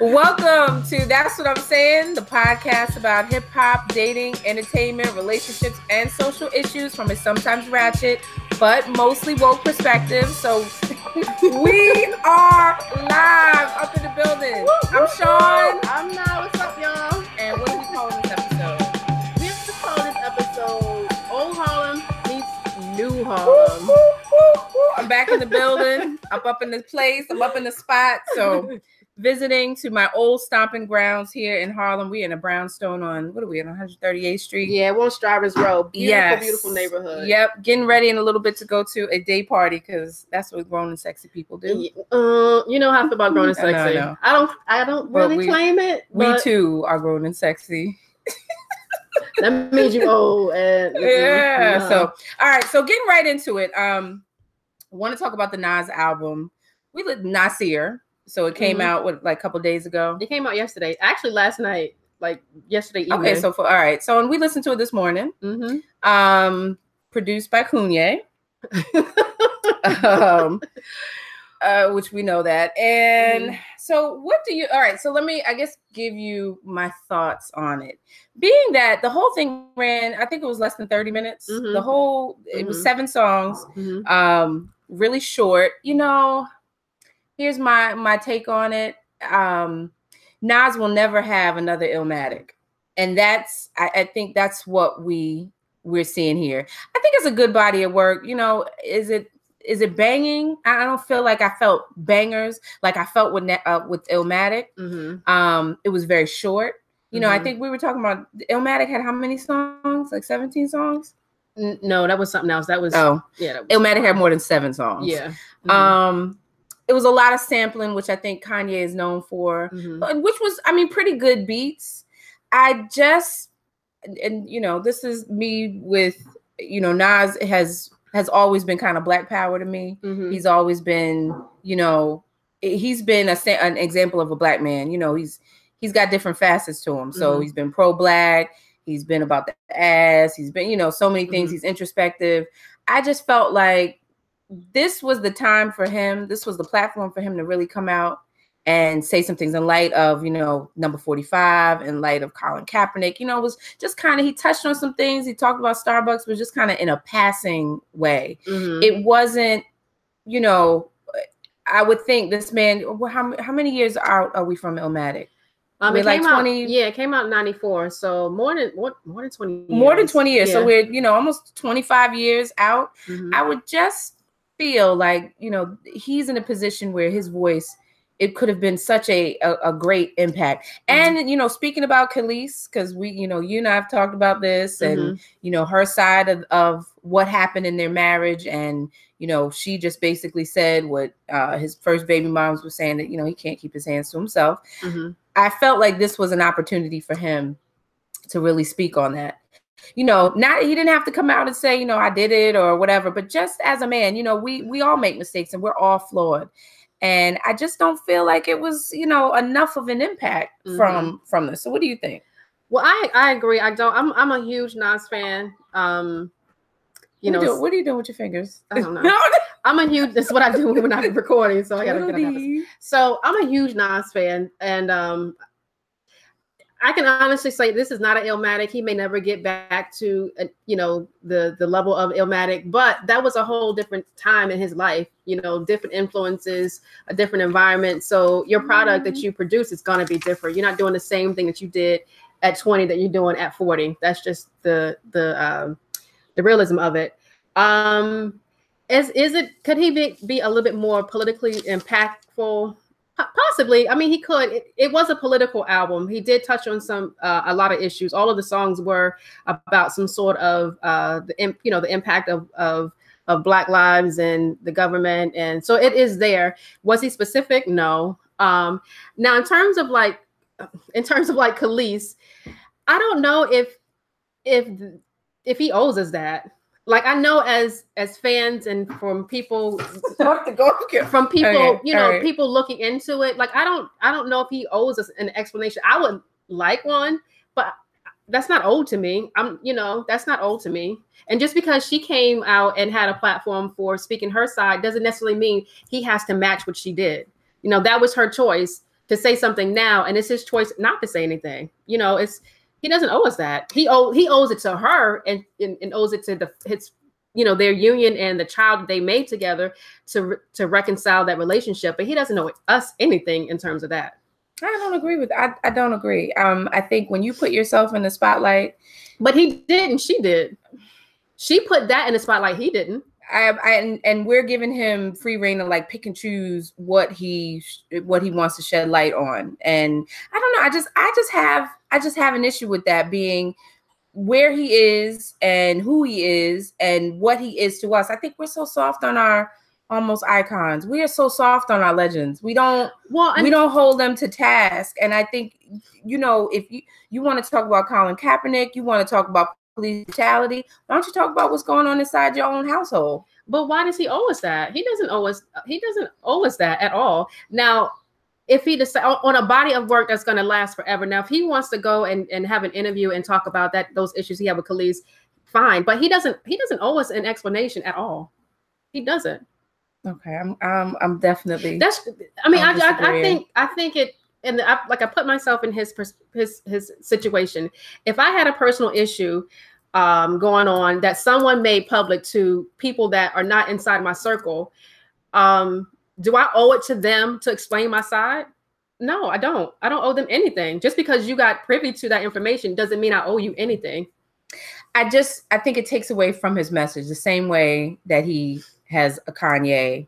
Welcome to That's What I'm Saying, the podcast about hip hop, dating, entertainment, relationships, and social issues from a sometimes ratchet but mostly woke perspective. So we are live up in the building. I'm Sean. I'm now. What's up, y'all? And what are we calling this episode? We have to call this episode Old Harlem meets New Harlem. I'm back in the building. I'm up in the place. I'm up in the spot. So visiting to my old stomping grounds here in Harlem. We're in a brownstone on what are we on 138th Street? Yeah, we're on Strivers' Row. Beautiful, Yes. beautiful neighborhood. Yep, getting ready in a little bit to go to a day party because that's what grown and sexy people do. Yeah, Uh, you know how I feel about grown and I know, I sexy. I don't. I don't really we- claim it. We too are grown and sexy. That means you old. And Yeah. uh, So all right, so getting right into it. Um, want to talk about the Nas album. We lit Nasir. So it came Mhm. out with like a couple days ago. it came out yesterday. Actually, last night. Like yesterday evening. Okay, so for all right, so and we listened to it this morning. hmm Um, produced by Kanye. um, uh, which we know that. And Mhm. so, what do you? All right, so let me, I guess, give you my thoughts on it. Being that the whole thing ran, I think it was less than thirty minutes. Mhm. The whole, it was Mhm. seven songs. Mhm. Um, really short. You know, here's my my take on it. Um, Nas will never have another Illmatic, and that's I, I think that's what we we're seeing here. I think it's a good body of work. You know, is it is it banging? I don't feel like I felt bangers like I felt with uh, with Illmatic. Mhm. Um, it was very short. You know, I Mhm. think we were talking about Illmatic had how many songs? Like 17 songs? N- No, that was something else. That was. Oh, yeah. That was, Illmatic had more than seven songs. Yeah. Mhm. Um, it was a lot of sampling, which I think Kanye is known for, Mhm. but- which was, I mean, pretty good beats. I just, and, you know, this is me with, you know, Nas has has always been kind of Black Power to me. Mhm. He's always been, you know, he's been a an example of a black man. You know, he's he's got different facets to him. So Mhm. he's been pro black. He's been about the ass. He's been, you know, so many things. Mhm. He's introspective. I just felt like this was the time for him. This was the platform for him to really come out and say some things in light of, you know, number 45, in light of Colin Kaepernick. You know, it was just kind of, he touched on some things. He talked about Starbucks, but just kind of in a passing way Mhm. it wasn't you know i would think this man well, how, how many years out are we from Illmatic? Um, We're it like came out, yeah, it came out in '94, so more than more, more than twenty. Years. more than 20 years so we're you know almost 25 years out Mhm. i would just feel like you know he's in a position where his voice it could have been such a a, a great impact Mm-hmm. and you know speaking about Kelis because we you know you and i've talked about this and Mhm. you know her side of, of what happened in their marriage and you know she just basically said what uh, his first baby moms was saying that you know he can't keep his hands to himself Mhm. i felt like this was an opportunity for him to really speak on that you know not he didn't have to come out and say you know i did it or whatever but just as a man you know we we all make mistakes and we're all flawed and i just don't feel like it was you know enough of an impact from from this so what do you think Well, I I agree. I don't. I'm I'm a huge Nas fan. Um, you what, know, doing? what are you doing with your fingers I don't know. I'm a huge. This is what I do when I'm recording. So I gotta get out of So I'm a huge Nas fan, and um, I can honestly say this is not an Illmatic. He may never get back to uh, you know the the level of Illmatic, but that was a whole different time in his life. You know, different influences, a different environment. So your product that Mhm. you produce is going to be different. You're not doing the same thing that you did at 20 that you're doing at 40. That's just the the um, the realism of it. Um, is is it could he be, be a little bit more politically impactful possibly i mean he could it, it was a political album. He did touch on some uh, a lot of issues. All of the songs were about some sort of uh the you know the impact of of of black lives and the government. And so it is there. Was he specific? No. Um now in terms of like in terms of like Kelis, i don't know if if if he owes us that like i know as as fans and from people Talk to go. from people Okay, you know right. people looking into it like i don't i don't know if he owes us an explanation i would like one but that's not old to me i'm you know that's not old to me and just because she came out and had a platform for speaking her side doesn't necessarily mean he has to match what she did you know that was her choice to say something now, and it's his choice not to say anything. You know, it's he doesn't owe us that. He owe he owes it to her and, and, and owes it to the his you know their union and the child they made together to to reconcile that relationship. But he doesn't owe us anything in terms of that. I don't agree with I, I don't agree. Um, I think when you put yourself in the spotlight, but he didn't. She did. She put that in the spotlight. He didn't. I, I and, and we're giving him free reign to like pick and choose what he what he wants to shed light on. And I don't know. I just I just have I just have an issue with that being where he is and who he is and what he is to us. I think we're so soft on our almost icons. We are so soft on our legends. We don't well we don't hold them to task. And I think you know if you you want to talk about Colin Kaepernick, you want to talk about police brutality. Why don't you talk about what's going on inside your own household? But why does he owe us that? He doesn't owe us. He doesn't owe us that at all. Now, if he decide on a body of work that's going to last forever. Now, if he wants to go and, and have an interview and talk about that those issues he had with Kelis, fine. But he doesn't. He doesn't owe us an explanation at all. He doesn't. Okay, I'm I'm I'm definitely. That's. I mean, I, I, I think I think it and I, like I put myself in his his his situation. If I had a personal issue um, going on that someone made public to people that are not inside my circle, um, do I owe it to them to explain my side? No, I don't. I don't owe them anything. Just because you got privy to that information doesn't mean I owe you anything. I just I think it takes away from his message the same way that he has a Kanye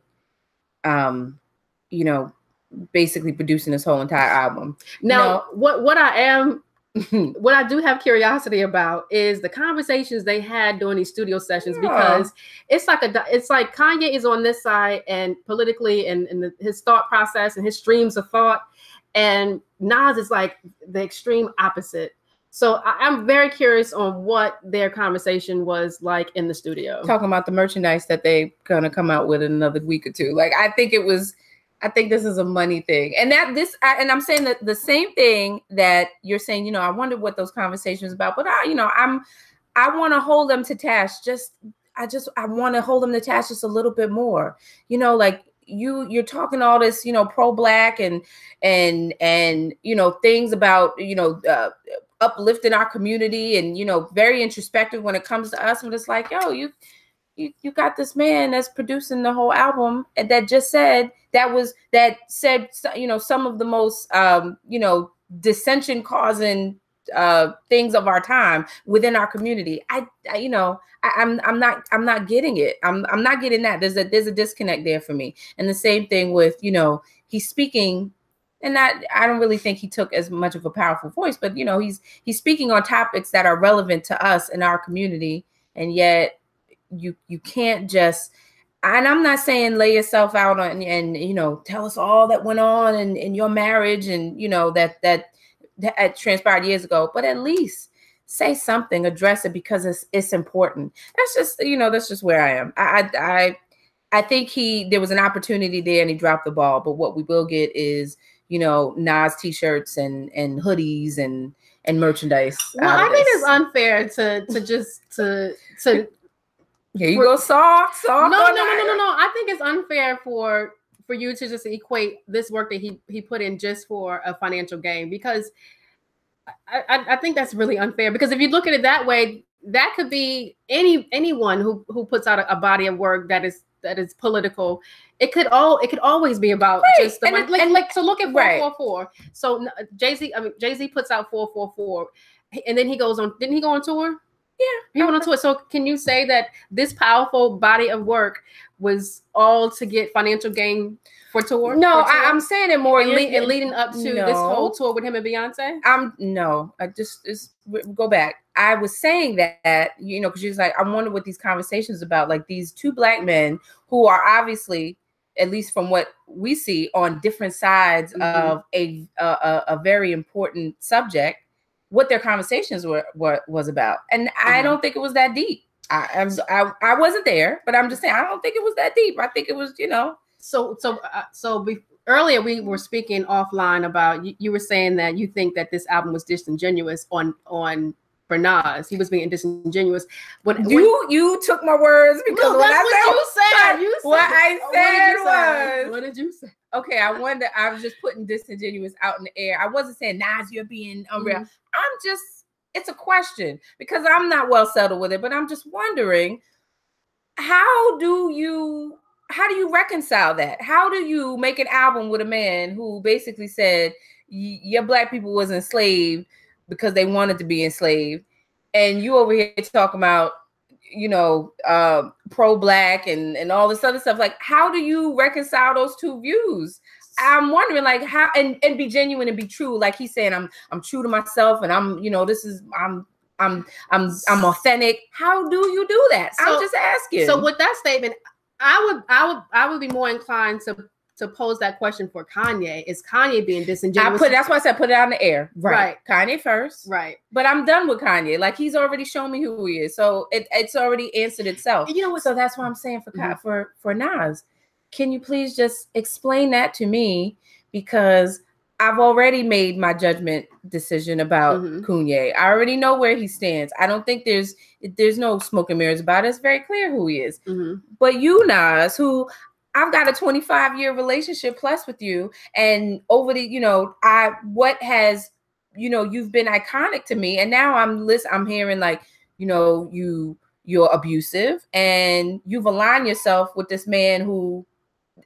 um you know basically producing this whole entire album. Now, know, what what I am what I do have curiosity about is the conversations they had during these studio sessions yeah. because it's like a it's like Kanye is on this side and politically and, and the, his thought process and his streams of thought, and Nas is like the extreme opposite. So I, am very curious on what their conversation was like in the studio. Talking about the merchandise that they gonna come out with in another week or two. Like I think it was I think this is a money thing. And that this I, and I'm saying that the same thing that you're saying, you know, I wonder what those conversations about, but I, you know, I'm I want to hold them to task just I just I want to hold them to task just a little bit more. You know, like you you're talking all this, you know, pro black and and and you know, things about, you know, uh, uplifting our community and you know, very introspective when it comes to us and it's like, yo, you you, you got this man that's producing the whole album that just said that was that said you know some of the most um you know dissension causing uh things of our time within our community. I, I you know I, am I'm, I'm not i'm not getting it. I'm i'm not getting that. There's a there's a disconnect there for me. And the same thing with you know he's speaking and that i don't really think he took as much of a powerful voice but you know he's he's speaking on topics that are relevant to us in our community. And yet you you can't just and I'm not saying lay yourself out on and you know tell us all that went on in, in your marriage and you know that that that transpired years ago, but at least say something, address it because it's it's important. That's just you know that's just where I am. I I I think he there was an opportunity there and he dropped the ball. But what we will get is you know Nas t-shirts and and hoodies and and merchandise. Well, I think it's unfair to to just to to here you for, go, soft, soft. No, no, no, no, no, no. I think it's unfair for for you to just equate this work that he he put in just for a financial gain because I, I, I think that's really unfair because if you look at it that way, that could be any anyone who who puts out a, a body of work that is that is political. It could all it could always be about right. just the and, like, and like so look at four four four. So Jay Z I mean Jay Z puts out four four four, and then he goes on. Didn't he go on tour? Yeah, you went on tour. So can you say that this powerful body of work was all to get financial gain for tour? No, tour? I, am saying it more and, and leading up to no. this whole tour with him and Beyonce. I'm no, I just just go back. I was saying that you know because she was like, I wonder what these conversations about. Like these two black men who are obviously at least from what we see on different sides mm-hmm. of a, a a very important subject what their conversations were, were was about. And mm-hmm. I don't think it was that deep. I, I'm, I I wasn't there, but I'm just saying I don't think it was that deep. I think it was, you know. So so uh, so we, earlier we were speaking offline about you, you were saying that you think that this album was disingenuous on on for Nas. He was being disingenuous. When you when, you took my words because no, what I said, you said. You said what I said what was what did you say? okay, I wonder. I was just putting disingenuous out in the air. I wasn't saying Nas, you're being unreal. Mhm. I'm just. It's a question because I'm not well settled with it, but I'm just wondering how do you how do you reconcile that? How do you make an album with a man who basically said your black people was enslaved because they wanted to be enslaved, and you over here talking about you know uh, pro black and and all this other stuff? Like, how do you reconcile those two views? I'm wondering, like, how and and be genuine and be true. Like he's saying, I'm I'm true to myself, and I'm you know this is I'm I'm I'm I'm authentic. How do you do that? So- I'm just asking. So with that statement, I would I would I would be more inclined to to pose that question for Kanye. Is Kanye being disingenuous? I put that's why I said put it out in the air. Right. Kanye first. right. But I'm done with Kanye. Like he's already shown me who he is. So it, it's already answered itself. You know what? So that's why I'm saying for Mhm. for for Nas, can you please just explain that to me? Because I've already made my judgment decision about Mhm. Kanye. I already know where he stands. I don't think there's there's no smoke and mirrors about it. It's very clear who he is. Mhm. But you, Nas, who I've got a 25 year relationship plus with you, and over the, you know, I what has, you know, you've been iconic to me, and now I'm list, I'm hearing like, you know, you you're abusive, and you've aligned yourself with this man who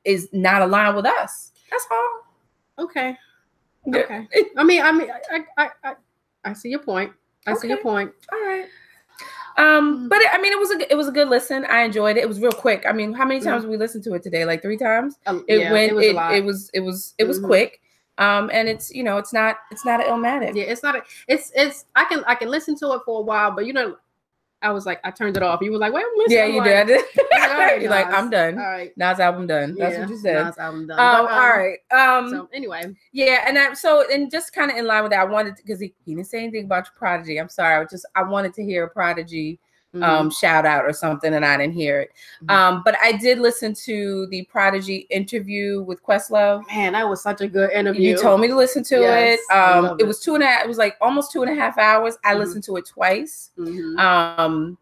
is not aligned with us. That's all. Okay. Okay. I mean, I mean, I I I, I see your point. I see your point. All right. Um, Mhm. but it, I mean, it was a it was a good listen. I enjoyed it. It was real quick. I mean, how many times did we listened to it today? Like three times. Um, it yeah, went it was it, it was it was it was Mhm. quick um and it's you know it's not it's not an illmatic yeah, it's not. A, it's it's. I can I can listen to it for a while, but you know, I was like, I turned it off. You were like, wait, I'm listening. yeah you like, did all right, you're like i'm done All right. Nas album done that's Yeah, what you said Nas album done. um, But, all right um So anyway, yeah and I, so and just kind of in line with that i wanted because he, he didn't say anything about your prodigy i'm sorry i was just i wanted to hear a prodigy mhm. um shout out or something and i didn't hear it Mhm. um but i did listen to the prodigy interview with questlove man, that was such a good interview. You told me to listen to Yes, it. Um, it it. was two and a half. It was like almost two and a half hours. I Mhm. listened to it twice. Mhm. Um,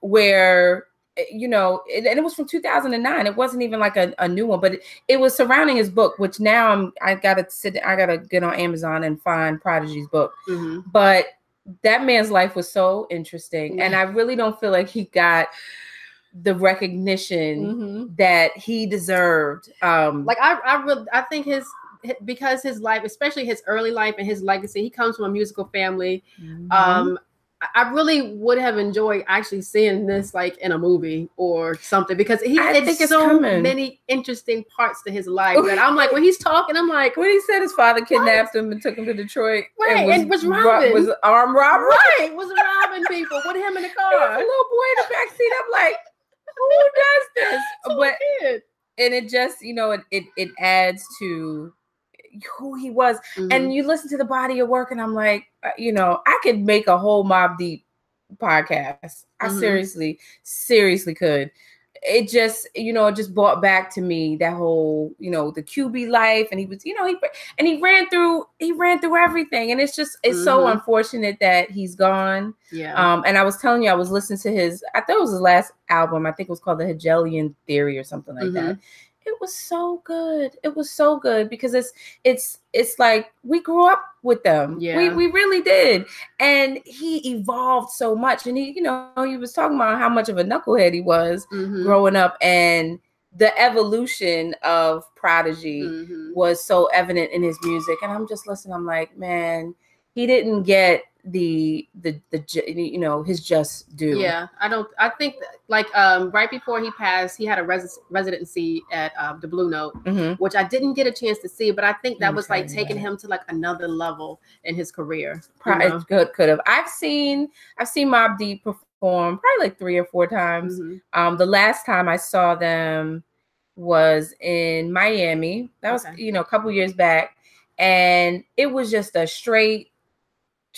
where you know, it, and it was from 2009. It wasn't even like a, a new one, but it, it was surrounding his book, which now I'm I gotta sit. I gotta get on Amazon and find Prodigy's book. Mhm. But that man's life was so interesting, and I really don't feel like he got the recognition Mhm. that he deserved. Um, Like I, I really, I think his because his life, especially his early life and his legacy, he comes from a musical family. mhm. Um, I really would have enjoyed actually seeing this like in a movie or something because he I had so many interesting parts to his life that I'm like when he's talking, I'm like, when he said his father kidnapped him and took him to Detroit, Right, and was ro- robbing. was armed robbery. right, was robbing people with him in the was a car. little boy in the back seat. I'm like, who does this? But and it just, you know, it it, it adds to who he was. Mhm. And you listen to the body of work, and I'm like, uh, you know, I could make a whole Mobb Deep podcast. I Mhm. seriously, seriously could. It just, you know, it just brought back to me that whole, you know, the QB life, and he was, you know, he and he ran through, he ran through everything, and it's just, it's so Mhm. unfortunate that he's gone. yeah, Um, and I was telling you, I was listening to his, I thought it was his last album. I think it was called The Hegelian Theory or something like Mm-hmm. that. It was so good. It was so good because it's it's it's like we grew up with them. We Yeah. we we really did. And he evolved so much. And he, you know, he was talking about how much of a knucklehead he was Mhm. growing up and the evolution of Prodigy Mhm. was so evident in his music and i'm just listening i'm like man he didn't get the the the you know his just due Yeah, I don't. I think that, like um, right before he passed, he had a res- residency at um, the Blue Note, Mhm. which I didn't get a chance to see. But I think that was like taking him to like another level in his career. you know? could could have i've seen i've seen Mobb Deep perform probably like three or four times Mhm. um the last time i saw them was in miami that was Okay. you know a couple years back and it was just a straight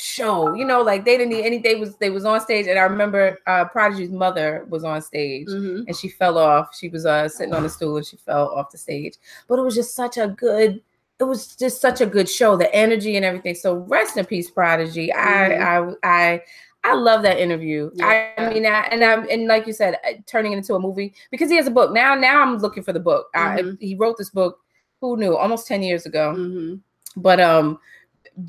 show you know like they didn't need anything they was they was on stage and i remember uh prodigy's mother was on stage Mhm. and she fell off. She was uh, sitting on a stool and she fell off the stage. But it was just such a good. It was just such a good show. The energy and everything. So rest in peace, Prodigy. I I I I love that interview. I, I Yeah. mean, I, and I'm and like you said, uh, turning it into a movie because he has a book now. Now I'm looking for the book. I, Mhm. he wrote this book who knew? Almost 10 years ago. hmm But um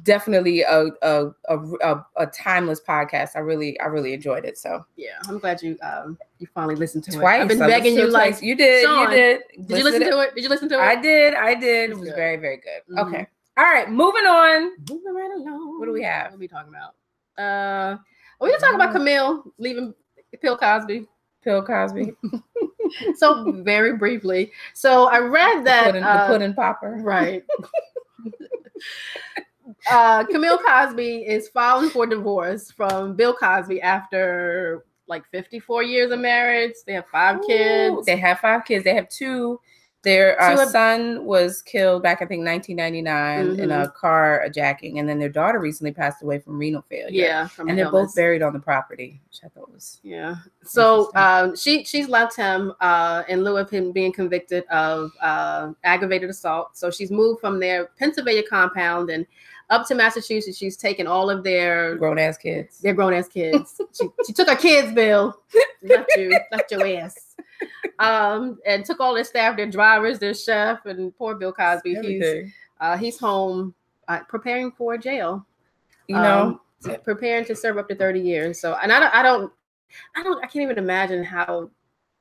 definitely a a, a a timeless podcast. I really I really enjoyed it. So Yeah, I'm glad you um you finally listened to twice. it. I've been I begging you it like twice. you did, Sean, you did. Did you listen to it? Did you listen to it? I did, I did. It was very, very good. Mhm. Okay. All right, moving on. Moving right along. What do we have? What are we talking about? Uh, we can talk about Camille leaving Bill Cosby. Bill Cosby. So very briefly. So I read The that pudding, uh, the pudding popper. right. uh, Camille Cosby is filing for divorce from Bill Cosby after like 54 years of marriage. They have five Ooh, kids. They have five kids. They have two. Their uh, of- son was killed back, I think, 1999 in Mhm. a car jacking, and then their daughter recently passed away from renal failure. yeah, and they're illness. both buried on the property, which I thought was Yeah. So um, she she's left him uh, in lieu of him being convicted of uh, aggravated assault. So she's moved from their Pennsylvania compound and up to Massachusetts. She's taken all of their grown ass kids. their grown ass kids. she, she took her kids, Bill. Left you, left your ass. Um, and took all their staff, their drivers, their chef, and poor Bill Cosby. He's uh, he's home uh, preparing for jail. You know, um, preparing to serve up to 30 years. So, and I don't, I don't, I don't, I can't even imagine how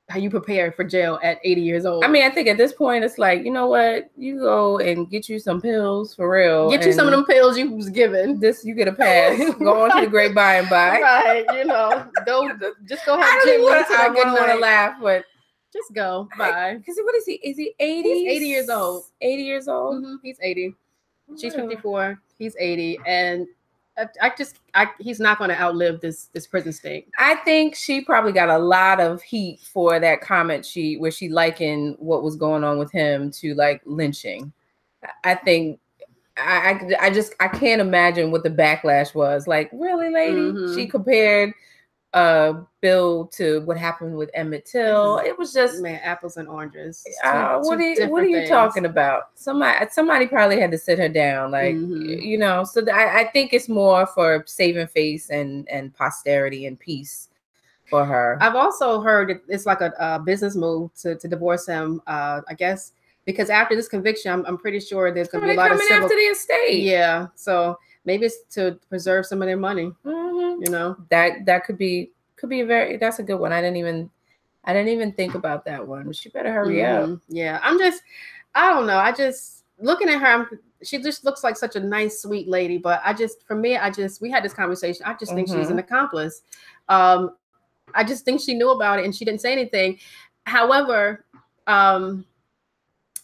how you prepare for jail at 80 years old. I mean, I think at this point it's like, you know what? You go and get you some pills for real. get you some of them pills you was given. This you get a pass. go on to the great by and by. Right, you know, go just go I have don't even Lee want to. I good wouldn't want to laugh, but Just go. Bye. because what is he? Is he eighty? He's 80 years old. Eighty years old. Mhm, He's 80. She's Oh. 54. He's 80, and I, I just, I he's not going to outlive this this prison state. I think she probably got a lot of heat for that comment she where she likened what was going on with him to like lynching. I think I I, I just I can't imagine what the backlash was. Like, really, lady? Mhm. She compared uh Bill to what happened with Emmett Till. It was just Man, apples and oranges. Two- uh, what are you, what are you things. talking about? Somebody somebody probably had to sit her down, like Mhm. you know. So I, I think it's more for saving face and and posterity and peace for her. I've also heard it- it's like a, a business move to, to divorce him. Uh, I guess because after this conviction, I'm, I'm pretty sure there's going to They're be a lot of coming civil. after the estate. Yeah, so maybe it's to preserve some of their money. Mhm. You know, that that could be could be a very that's a good one. I didn't even I didn't even think about that one. She better hurry up. Mhm. Yeah, I'm just, I don't know. I just looking at her. I'm, she just looks like such a nice, sweet lady. But I just, for me, I just, we had this conversation. I just think she's Mm-hmm. an accomplice. Um, I just think she knew about it and she didn't say anything. However, um,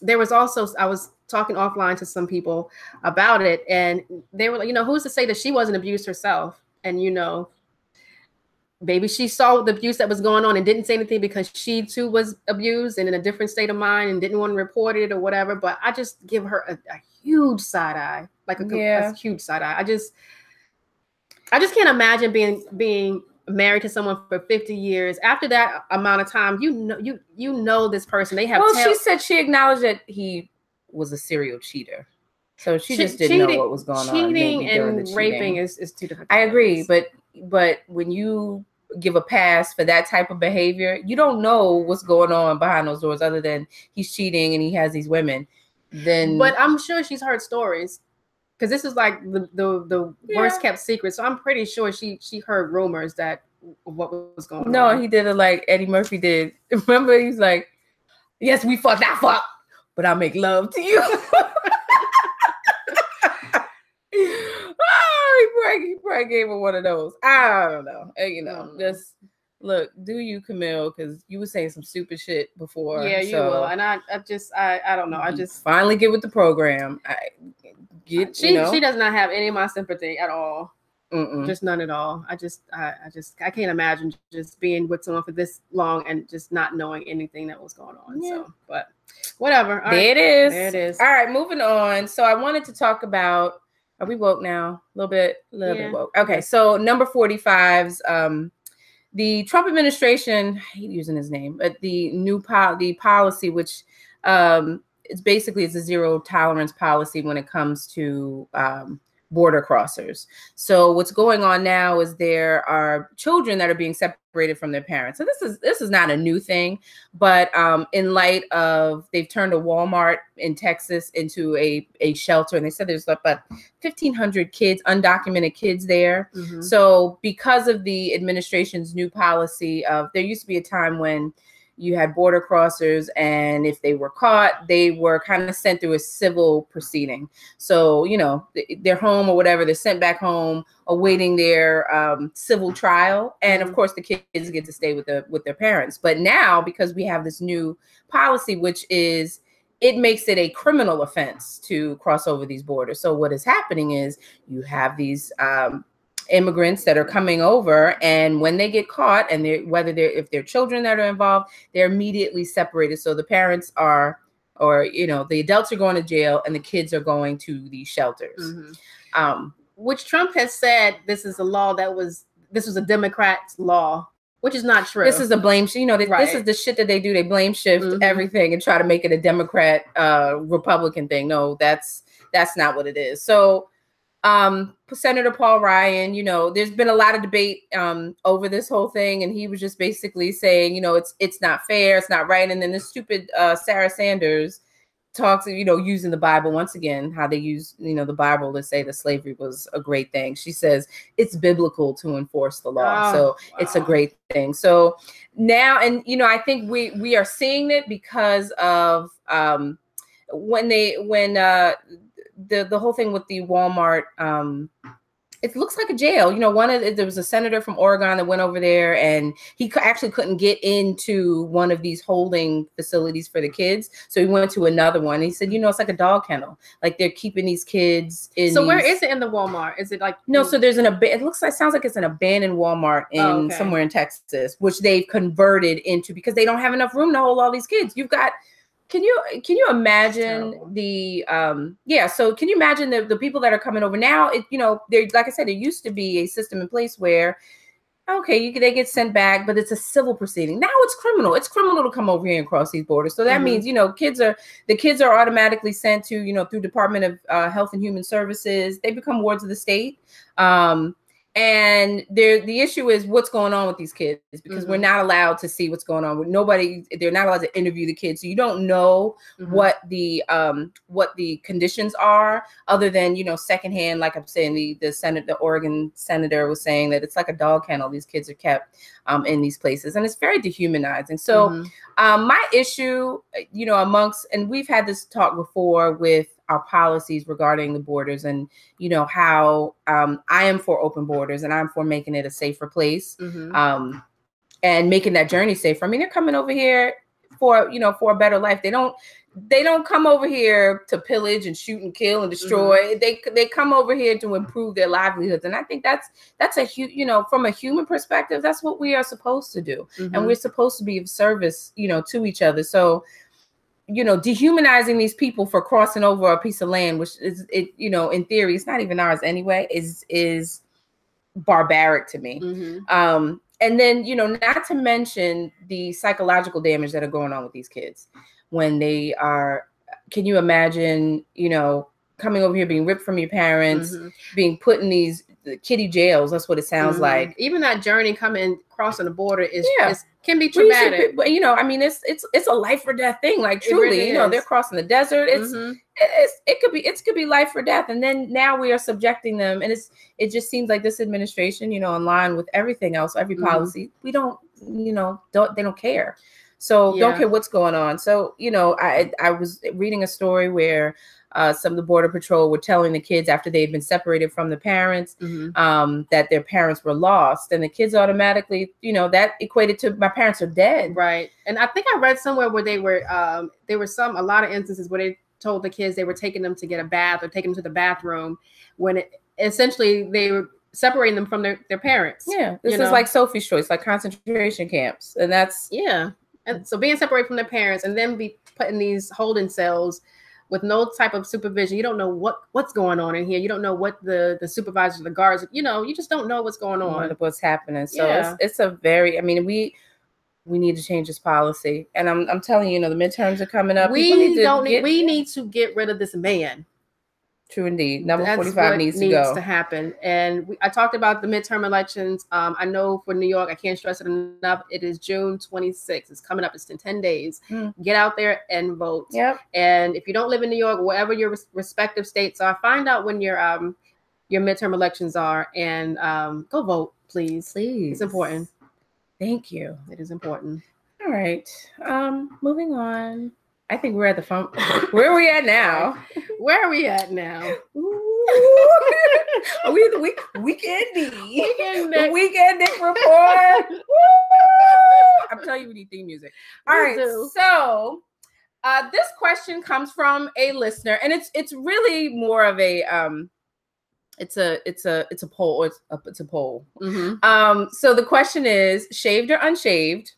there was also I was talking offline to some people about it, and they were like, you know, who's to say that she wasn't abused herself? And you know, maybe she saw the abuse that was going on and didn't say anything because she too was abused and in a different state of mind and didn't want to report it or whatever. But I just give her a, a huge side eye, like a, Yeah. a huge side eye. I just, I just can't imagine being being married to someone for 50 years. After that amount of time, you know, you you know this person. They have Well, tell- she said she acknowledged that he was a serial cheater. So she just didn't know what was going on. Cheating and raping is, is two different. I agree, but but when you give a pass for that type of behavior, you don't know what's going on behind those doors other than he's cheating and he has these women. Then but I'm sure she's heard stories because this is like the the, the worst kept secret. So I'm pretty sure she she heard rumors that what was going no, on. No, he did it like Eddie Murphy did. Remember, he's like, Yes, we fucked that fuck, but I make love to you. oh, he probably, he probably gave her one of those. I don't know. You know, Mm. just look, do you, Camille? Because you were saying some stupid shit before. yeah, you so will. And I, I just I I don't know. I just finally get with the program. I get she you know. she does not have any of my sympathy at all. Mm-mm. Just none at all. I just I, I just I can't imagine just being with someone for this long and just not knowing anything that was going on. Yeah. So, but whatever. All there right. it is. There it is. All right, moving on. So I wanted to talk about. Are we woke now? A little bit, a little Yeah. bit woke. Okay, so number 45's um the Trump administration, I hate using his name, but the new pol- the policy, which um it's basically it's a zero tolerance policy when it comes to um border crossers. So what's going on now is there are children that are being separated from their parents. So this is this is not a new thing, but um, in light of they've turned a Walmart in Texas into a a shelter, and they said there's about 1,500 kids, undocumented kids there. Mm-hmm. So because of the administration's new policy of there used to be a time when you had border crossers and if they were caught they were kind of sent through a civil proceeding. So you know they're home or whatever they're sent back home awaiting their um, civil trial. And of course the kids get to stay with the with their parents. But now because we have this new policy which is it makes it a criminal offense to cross over these borders. So what is happening is you have these um, immigrants that are coming over and when they get caught and they whether they're if they're children that are involved they're immediately separated so the parents are or you know the adults are going to jail and the kids are going to these shelters mm-hmm. um, which trump has said this is a law that was this was a democrat's law which is not true this is a blame you know right. this is the shit that they do they blame shift mm-hmm. everything and try to make it a democrat uh republican thing no that's that's not what it is so um, Senator Paul Ryan, you know, there's been a lot of debate um, over this whole thing, and he was just basically saying, you know, it's it's not fair, it's not right. And then the stupid uh, Sarah Sanders talks, you know, using the Bible once again, how they use, you know, the Bible to say that slavery was a great thing. She says it's biblical to enforce the law, oh, so wow. it's a great thing. So now, and you know, I think we we are seeing it because of um, when they when uh the the whole thing with the Walmart um it looks like a jail. You know, one of the, there was a senator from Oregon that went over there, and he actually couldn't get into one of these holding facilities for the kids, so he went to another one. He said, you know, it's like a dog kennel. Like they're keeping these kids in. So these... where is it in the Walmart? Is it like no? So there's an ab- it looks like sounds like it's an abandoned Walmart in oh, okay. somewhere in Texas, which they've converted into because they don't have enough room to hold all these kids. You've got can you can you imagine the um yeah so can you imagine the, the people that are coming over now? It you know there like i said there used to be a system in place where okay you they get sent back but it's a civil proceeding. Now it's criminal. It's criminal to come over here and cross these borders. So that mm-hmm. means you know kids are the kids are automatically sent to you know through department of uh, health and human services. They become wards of the state. Um and there the issue is what's going on with these kids because mm-hmm. we're not allowed to see what's going on with nobody they're not allowed to interview the kids so you don't know mm-hmm. what the um what the conditions are other than you know secondhand like i'm saying the the senate the oregon senator was saying that it's like a dog kennel these kids are kept um in these places and it's very dehumanizing so mm-hmm. um my issue you know amongst and we've had this talk before with our policies regarding the borders and you know how um, i am for open borders and i'm for making it a safer place mm-hmm. um, and making that journey safer i mean they're coming over here for you know for a better life they don't they don't come over here to pillage and shoot and kill and destroy mm-hmm. they they come over here to improve their livelihoods and i think that's that's a huge you know from a human perspective that's what we are supposed to do mm-hmm. and we're supposed to be of service you know to each other so you know dehumanizing these people for crossing over a piece of land which is it you know in theory it's not even ours anyway is is barbaric to me mm-hmm. um and then you know not to mention the psychological damage that are going on with these kids when they are can you imagine you know coming over here being ripped from your parents mm-hmm. being put in these kitty jails that's what it sounds mm-hmm. like even that journey coming crossing the border is, yeah. is can be traumatic. But you know, I mean, it's it's it's a life or death thing. Like truly, really you know, they're crossing the desert. It's, mm-hmm. it's it could be it could be life or death. And then now we are subjecting them, and it's it just seems like this administration, you know, in line with everything else, every mm-hmm. policy, we don't, you know, don't they don't care. So yeah. don't care what's going on. So you know, I I was reading a story where uh, some of the border patrol were telling the kids after they'd been separated from the parents mm-hmm. um, that their parents were lost, and the kids automatically, you know, that equated to my parents are dead. Right. And I think I read somewhere where they were um, there were some a lot of instances where they told the kids they were taking them to get a bath or taking them to the bathroom when it, essentially they were separating them from their, their parents. Yeah, this is know? like Sophie's choice, like concentration camps, and that's yeah. And so being separated from their parents and then be put in these holding cells with no type of supervision. You don't know what what's going on in here. You don't know what the the supervisors, the guards, you know, you just don't know what's going on, what's happening. So yeah. it's, it's a very, I mean, we we need to change this policy. And I'm I'm telling you, you know, the midterms are coming up. We need don't get, need we need to get rid of this man. True indeed. Number That's 45 what needs to go. To happen. And we, I talked about the midterm elections. Um, I know for New York, I can't stress it enough. It is June 26th. It's coming up. It's in 10 days. Mm. Get out there and vote. Yep. And if you don't live in New York, wherever your res- respective states are, find out when your um your midterm elections are and um, go vote, please. Please. It's important. Thank you. It is important. All right. Um, moving on. I think we're at the phone. Where are we at now? Where are we at now? Are we the week weekendy? Weekend weekend Nick report. Woo! I'm telling you, we need theme music. All We right. do. So uh, this question comes from a listener, and it's it's really more of a um, it's a it's a it's a poll. It's a, it's a poll. Mhm. Um, so the question is shaved or unshaved,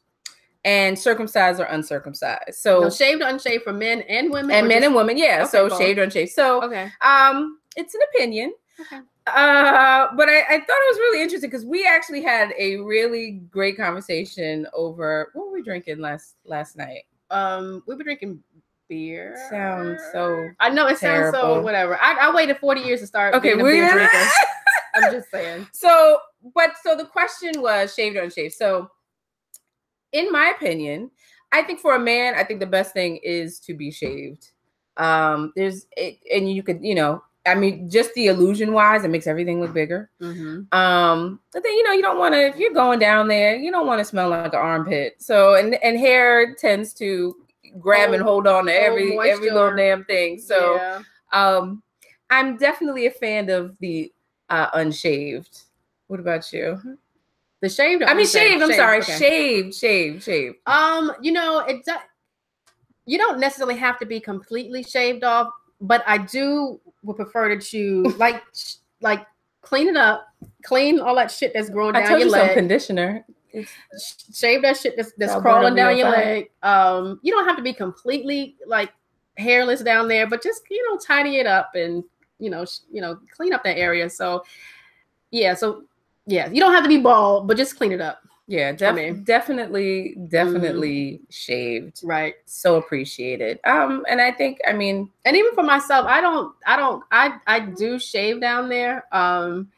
and circumcised or uncircumcised. So No, shaved or unshaved for men and women? and men just- and women, yeah. Okay, so both. shaved or unshaved. So Okay. um, it's an opinion. Okay. Uh, but I, I thought it was really interesting because we actually had a really great conversation over what were we drinking last last night. Um, we were drinking beer. Sounds so I know it sounds so whatever. I, I waited 40 years to start okay. We're gonna- I'm just saying. so, but so the question was shaved or unshaved. So, in my opinion, I think for a man, I think the best thing is to be shaved. Um, there's it, and you could, you know, I mean, just the illusion wise, it makes everything look bigger. Mhm. Um, but then you know, you don't want to if you're going down there, you don't want to smell like an armpit. So, and and hair tends to grab and Hold- hold on to hold every every little damn thing. So, Yeah. um, I'm definitely a fan of the uh, unshaved. What about you? The shaved. I mean, shaved. I'm sorry, okay. shaved, shaved, shaved. Um, you know, it do- you don't necessarily have to be completely shaved off, but I do would prefer to choose like like clean it up, clean all that shit that's growing I down told your you some leg. conditioner. shave that shit that's, that's crawling down your your leg. Um, you don't have to be completely like hairless down there, but just you know tidy it up and you know sh- you know clean up that area. So yeah, so yeah, you don't have to be bald, but just clean it up. Yeah, def- mean- definitely, definitely shaved. Right. So appreciated. Um, and I think, I mean, And even for myself, I don't, I don't, I, I do shave down there. Um,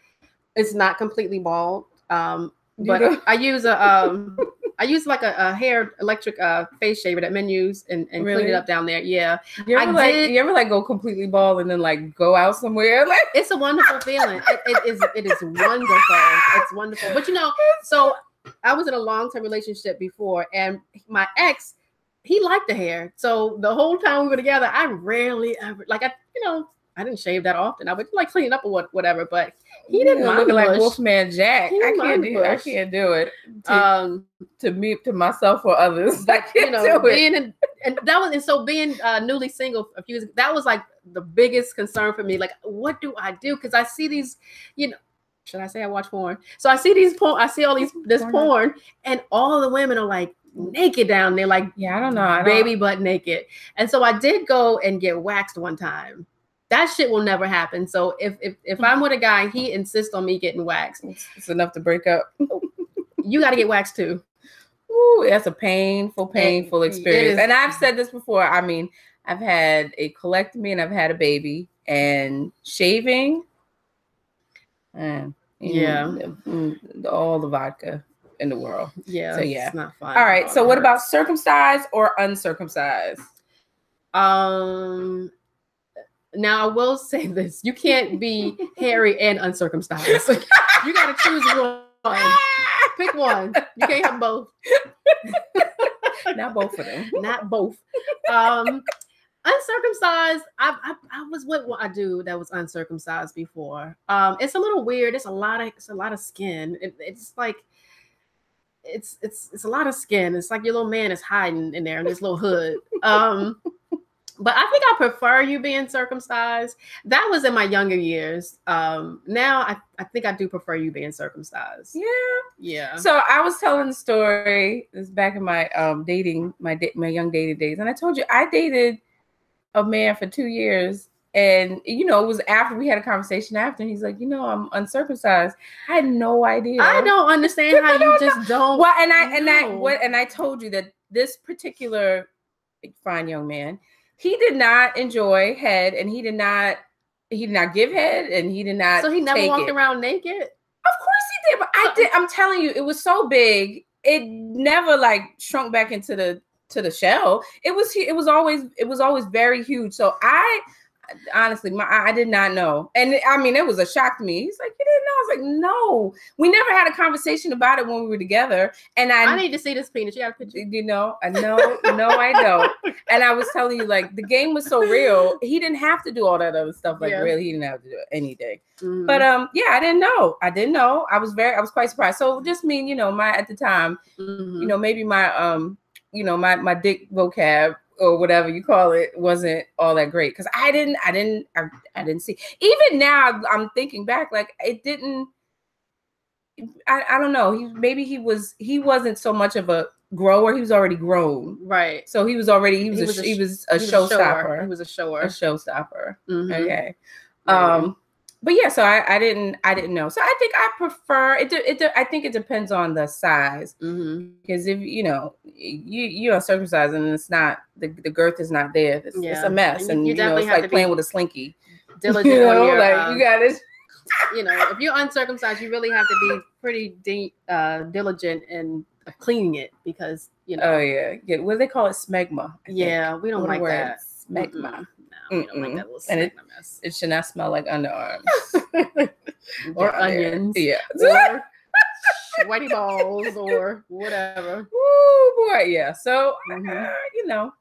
it's not completely bald. Um, but? I use a, um, I use like a, a hair electric uh face shaver that men use and, and clean it up down there. Yeah. you ever I like, did- you ever like go completely bald and then like go out somewhere? Like, it's a wonderful feeling. It, it is it is wonderful. It's wonderful. But you know, so I was in a long term relationship before, and my ex, he liked the hair. So the whole time we were together, I rarely ever like I you know I didn't shave that often. I would like clean it up or what, whatever. But he didn't you know, looking like bush. Wolfman Jack. He I can't do. the I can't do it. To, Um, to me, to myself or others. I but can't you know, do it. being in, and that was and so being uh, newly single a few years that was like the biggest concern for me. Like, what do I do? Because I see these, you know, should I say I watch porn? So I see these porn, I see all these this Porn. porn, and all the women are like naked down there, like Yeah, I don't know. I don't, baby butt naked. And so I did go and get waxed one time. That shit will never happen. So if if if I'm with a guy, he insists on me getting waxed. It's, it's enough to break up. You got to get waxed too. Ooh, that's a painful, painful experience. And I've said this before. I mean, I've had a colectomy and I've had a baby, and shaving. mm, Yeah. mm, all the vodka in the world. Yeah. So, yeah. it's not fun. All right. Oh, So, what hurts. about circumcised or uncircumcised? Um. Now I will say this: you can't be hairy and uncircumcised. you got to choose one. Pick one. You can't have both. Not both of them. Not both. Um, uncircumcised. I, I I was with what I do that was uncircumcised before. Um, it's a little weird. It's a lot of it's a lot of skin. It, it's like it's it's it's a lot of skin. It's like your little man is hiding in there in this little hood. Um, but I think I prefer you being circumcised. That was in my younger years. Um, now I, I think I do prefer you being circumcised. Yeah. Yeah. So I was telling the story. This back in my um dating my my young dating days, and I told you I dated a man for two years, and you know it was after we had a conversation after, and he's like, you know, I'm uncircumcised. I had no idea. I don't understand how you just don't. Well, and I and I what and I told you that this particular fine young man, he did not enjoy head, and he did not he did not give head, and he did not. So he never walked it. around naked. Of course he did, but I uh-uh. did. I'm telling you, it was so big. It never like shrunk back into the to the shell. It was it was always it was always very huge. So I honestly, my I did not know, and I mean it was a shock to me. He's like, you didn't know? I was like, no. We never had a conversation about it when we were together, and I, I need to see this penis. You got a picture? you know, I know, no, I don't. And I was telling you, like the game was so real. He didn't have to do all that other stuff. Like Yeah. really, he didn't have to do anything. Mhm. But um, yeah, I didn't know. I didn't know. I was very, I was quite surprised. So just mean, you know, my at the time, Mhm. you know, maybe my um, you know, my my dick vocab or whatever you call it wasn't all that great because I didn't, I didn't, I, I didn't see. Even now, I'm thinking back, like it didn't. I, I don't know. He maybe he was he wasn't so much of a grower. He was already grown, right. so he was already he was He a, was a he was a He was shower. showstopper. He was a A shower. showstopper. Mhm. Okay. Um, but yeah, so I, I didn't I didn't know. So I think I prefer it. de- It de- I think it depends on the size because if you know you you are circumcised and it's not the, the girth is not there, it's, it's a mess, And you- and you you, know it's like playing with a slinky. Diligent You know, your, like uh, you got it. you know, if you're uncircumcised, you really have to be pretty de- uh, diligent in cleaning it because you know. Oh yeah, yeah. What do they call it? Smegma. I think. yeah, we don't What like that. Smegma. Mm-mm. No, we don't like that little And it- mess. It should not smell like underarms or onions. Yeah. or sweaty balls or whatever. Woo boy, yeah. So Mhm. uh, you know,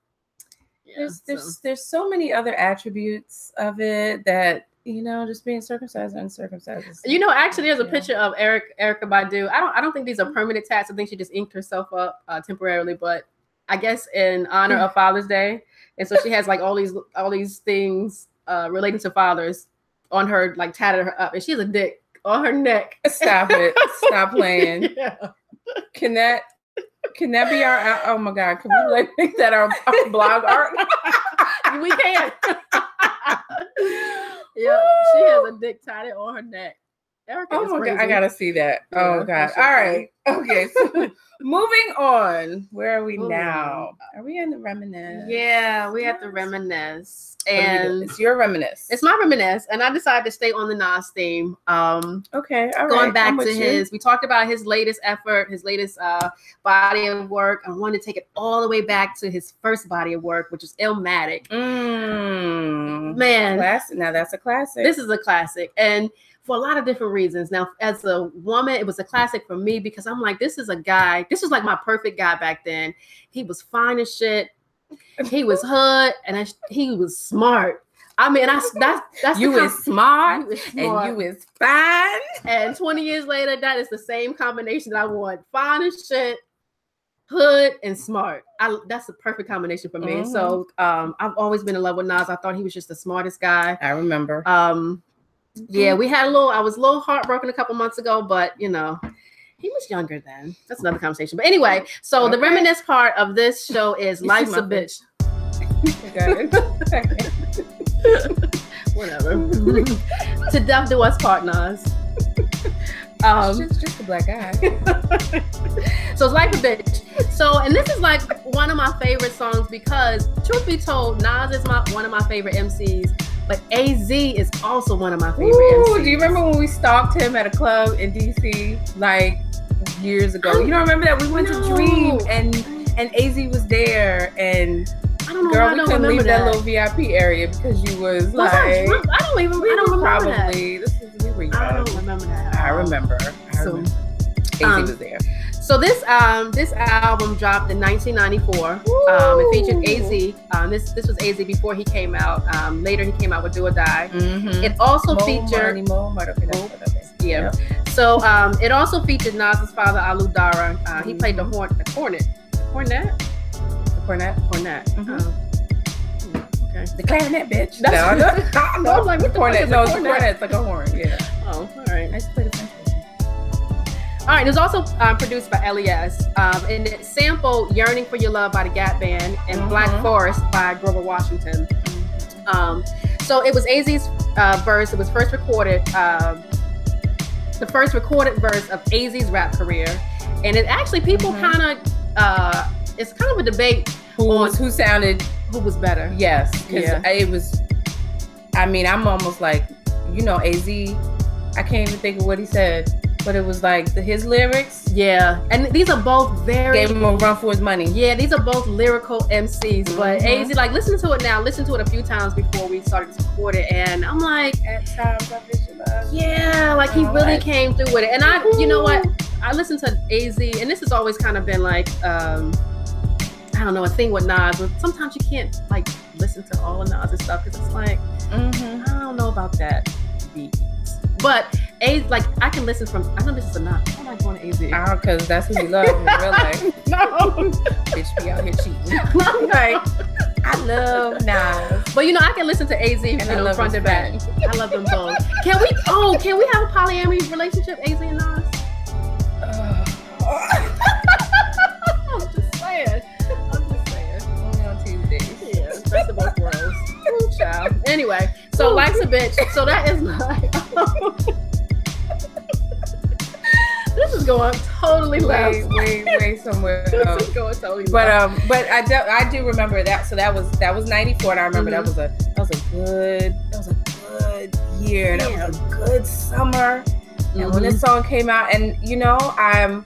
Yeah, there's there's so- there's so many other attributes of it that you know just being circumcised or uncircumcised. You know, actually, there's a Yeah. picture of Eric Erykah Badu. I don't I don't think these are permanent tats. I think she just inked herself up uh, temporarily, but I guess in honor of Father's Day, and so she has like all these all these things uh, relating to fathers on her, like tatted her up, and she has a dick on her neck. Stop it! Stop playing. yeah. Can that can that be our? Oh my god! Can we like make that our, our blog art? we can. yeah, she has a dick tatted on her neck. Erykah Oh my god! I gotta see that. Oh Yeah, god! All right. Okay. So moving on. Where are we Moving now? Are we in the reminisce? Yeah, we have to reminisce, What are we doing? and it's your reminisce. it's my reminisce, and I decided to stay on the Nas theme. Um, okay. All going right, back I'm to with you. his, we talked about his latest effort, his latest uh, body of work. I wanted to take it all the way back to his first body of work, which is Illmatic. Mm. Man, Classic. Now that's a classic. this is a classic, and for a lot of different reasons. Now, as a woman, it was a classic for me because I'm like, this is a guy. This was like my perfect guy back then. He was fine as shit. He was hood, and I, he was smart. I mean, I, that's that's you is smart smart. and you is fine. And 20 years later, that is the same combination that I want. Fine as shit, hood, and smart. I that's the perfect combination for me. Mhm. So um, I've always been in love with Nas. I thought he was just the smartest guy. I remember. Um, yeah, we had a little, I was a little heartbroken a couple months ago, but you know, he was younger then. That's another conversation. But anyway, so the reminisce part of this show is Life's a Bitch. Whatever. to death do us part, Nas. Um, just, just a black guy. so it's like a bitch. So, and this is like one of my favorite songs because, truth be told, Nas is my one of my favorite MCs, but Az is also one of my favorite Ooh, MCs. do you remember when we stalked him at a club in DC like years ago? You don't remember that we went No. to Dream and and Az was there and I don't know girl why I we don't couldn't leave that. that. little VIP area because you was Was like I? I don't even. we I don't remember that. probably this is we were young. I don't remember that. I remember. I So, remember. Az um, was there. So this um this album dropped in 1994. Um, it featured Az. Um, this this was Az before he came out. Um, later he came out with Doe or Die. Mm-hmm. It also Mo featured Money, Mo Money. Okay, that's what that is. yeah. So um, it also featured Nas's father Olu Dara. Uh, he played the Mhm. horn, the cornet, the cornet, The cornet. cornet. Mhm. Um, okay. The clarinet, bitch. That's- no, no, no, I was like, what the fuck cornet. is a No, it's a cornet? cornet. It's like a horn. Yeah. Oh, all right. I used to play the French horn. All right, it was also um, produced by LES, um, and it sampled "Yearning for Your Love" by the Gap Band and "Black Mhm. Forest" by Grover Washington. Um, so it was AZ's uh, verse. It was first recorded, um, the first recorded verse of AZ's rap career, and it actually people Mhm. kind of, uh, it's kind of a debate Who On- was who sounded who was better. yes because Yeah. it was. I mean, I'm almost like, you know, Az. I can't even think of what he said, but it was like the, his lyrics Yeah, and these are both very gave him a run for his money. Yeah, these are both lyrical MCs, but Mhm. AZ, like, listen to it now. Listen to it a few times before we started to record it, and I'm like, At times I visualize. yeah, like he Oh, really like- came through with it. And I, you know what, I listened to AZ, and this has always kind of been like, um, I don't know, a thing with Nas. But sometimes you can't like listen to all of Nas' stuff because it's like, Mm-hmm. I don't know about that beat. But A, like, I can listen from. I know this is a Nas. I'm not going to AZ. Oh, ah, cause that's who we love in real life. no. Bitch, be out here cheating. like, I love Nas. But you know, I can listen to AZ you And I love front to back. friend. I love them both. Can we? Oh, can we have a polyamory relationship, AZ and Nas? I'm just saying. I'm just saying. Only on Tuesdays. Yeah, best of both worlds. Ooh, child. Anyway, so life's a bitch. So that is my. this is going totally left. Way, way, way somewhere This is going totally But um, but I do, I do remember that. So that was that was '94, and I remember Mhm. that was a that was a good that was a good year. That was a good summer. And when this song came out, and you know, I'm,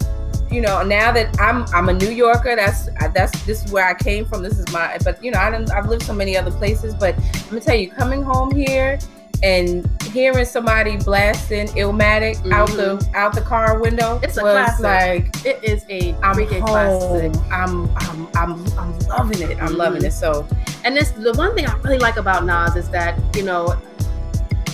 you know, now that I'm I'm a New Yorker, that's that's this is where I came from. This is my, but you know, I didn't, I've lived so many other places, but I'm gonna tell you, coming home here and hearing somebody blasting Illmatic out the out the car window, It's a was classic. like it is a I'm home. classic. I'm I'm I'm I'm loving it. I'm Mhm. loving it. So And this the one thing I really like about Nas is that, you know,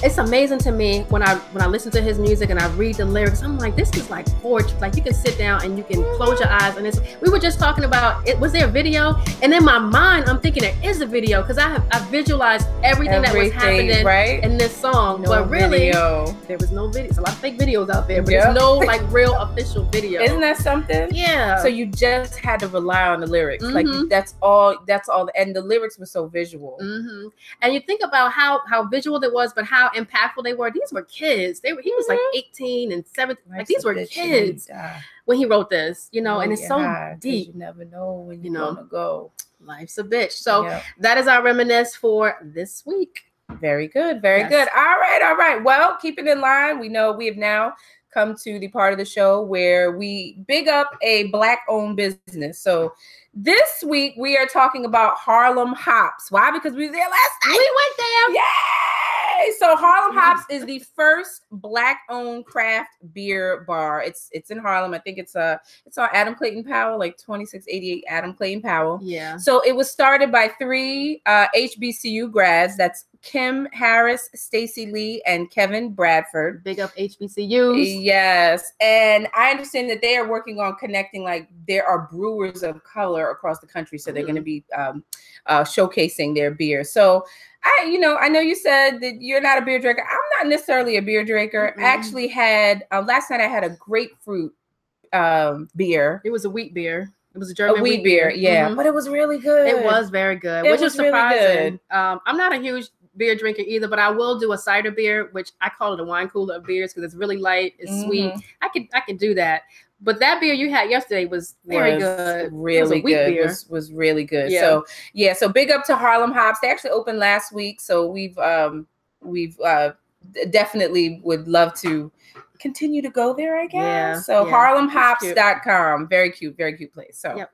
it's amazing to me when I when I listen to his music and I read the lyrics. I'm like, this is like poetry. Like you can sit down and you can close your eyes and it's. We were just talking about it. Was there a video? And in my mind, I'm thinking there is a video because I have I visualized everything, that was happening right? in this song. No but really, video. there was no video. There's a lot of fake videos out there, but Yep. there's no like real official video. Isn't that something? yeah. So you just had to rely on the lyrics. Like Mhm. that's all. That's all. And the lyrics were so visual. Mm-hmm. And you think about how how visual it was, but how impactful they were. These were kids. They were. He was like Mhm. 18 and 17. Like these were kids when he wrote this. You know, Blow and it's your so deep. You never know when You you're know. go. Life's a bitch. So Yeah. that is our reminisce for this week. Very good. Very Yes. good. All right. All right. Well, keep it in line. We know we have now come to the part of the show where we big up a black owned business. So this week we are talking about Harlem Hops. Why? Because we were there last time. We went there. Yay! So Harlem Hops is the first black-owned craft beer bar. It's it's in Harlem. I think it's uh it's on Adam Clayton Powell, like 2688 Adam Clayton Powell. Yeah. So it was started by three uh, HBCU grads. That's Kim Harris, Stacy Lee, and Kevin Bradford. Big up HBCUs. Yes, and I understand that they are working on connecting. Like there are brewers of color across the country, so they're going to be um, uh, showcasing their beer. So I, you know, I know you said that you're not a beer drinker. I'm not necessarily a beer drinker. Mm-mm. I actually had uh, last night. I had a grapefruit um, beer, It was a wheat beer. It was a a German wheat beer. Yeah, Mhm. but it was really good. It was very good, It which was is really surprising. Um, I'm not a huge beer drinker either, but I will do a cider beer, which I call it a wine cooler of beers because it's really light, it's sweet. Mhm. I could I could do that. But that beer you had yesterday was very was good. It was a Really good. beer. Was, was really good. Yeah. So yeah, so big up to Harlem Hops. They actually opened last week, so we've um we've uh definitely would love to continue to go there, I guess. Yeah, So yeah. harlemhops.com. Very cute, very cute place. So Yep.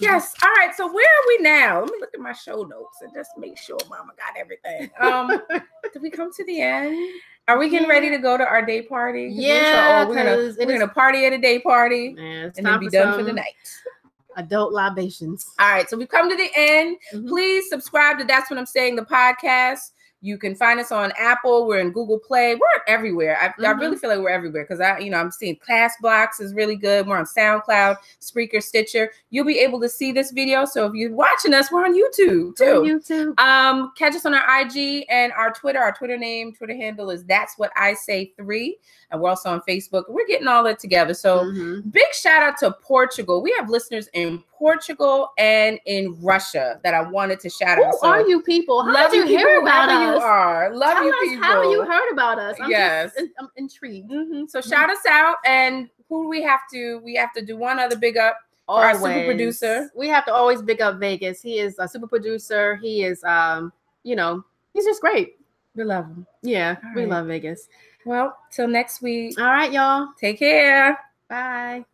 yes. All right. So where are we now? Let me look at my show notes and just make sure mama got everything. Um did we come to the end? Are we getting ready to go to our day party? we're so Yeah, we're gonna it we're is- gonna party at a day party Man, and then be for done for the night. Adult libations. All right, so we've come to the end. Mhm. Please subscribe to That's What I'm Saying, the podcast. You can find us on Apple. We're in Google Play. We're everywhere. I, I Mhm. really feel like we're everywhere because I, you know, I'm seeing Castbox is really good. We're on SoundCloud, Spreaker, Stitcher. You'll be able to see this video. So if you're watching us, we're on YouTube too. On YouTube. Um, catch us on our IG and our Twitter. Our Twitter name, Twitter handle is That's What I Say Three, and we're also on Facebook. We're getting all that together. So Mhm. big shout out to Portugal. We have listeners in Portugal and in Russia that I wanted to shout Who out. So are you people? How love did you people hear about us? You are love Tell you us people. how you heard about us. I'm Yes. just, I'm intrigued. Mhm. So shout us out, and who do we have to? We have to do one other big up. Our super producer. We have to always big up Vegas. He is a super producer. He is, um, you know, he's just great. We love him. Yeah, All we right. love Vegas. Well, till next week. All right, y'all. Take care. Bye.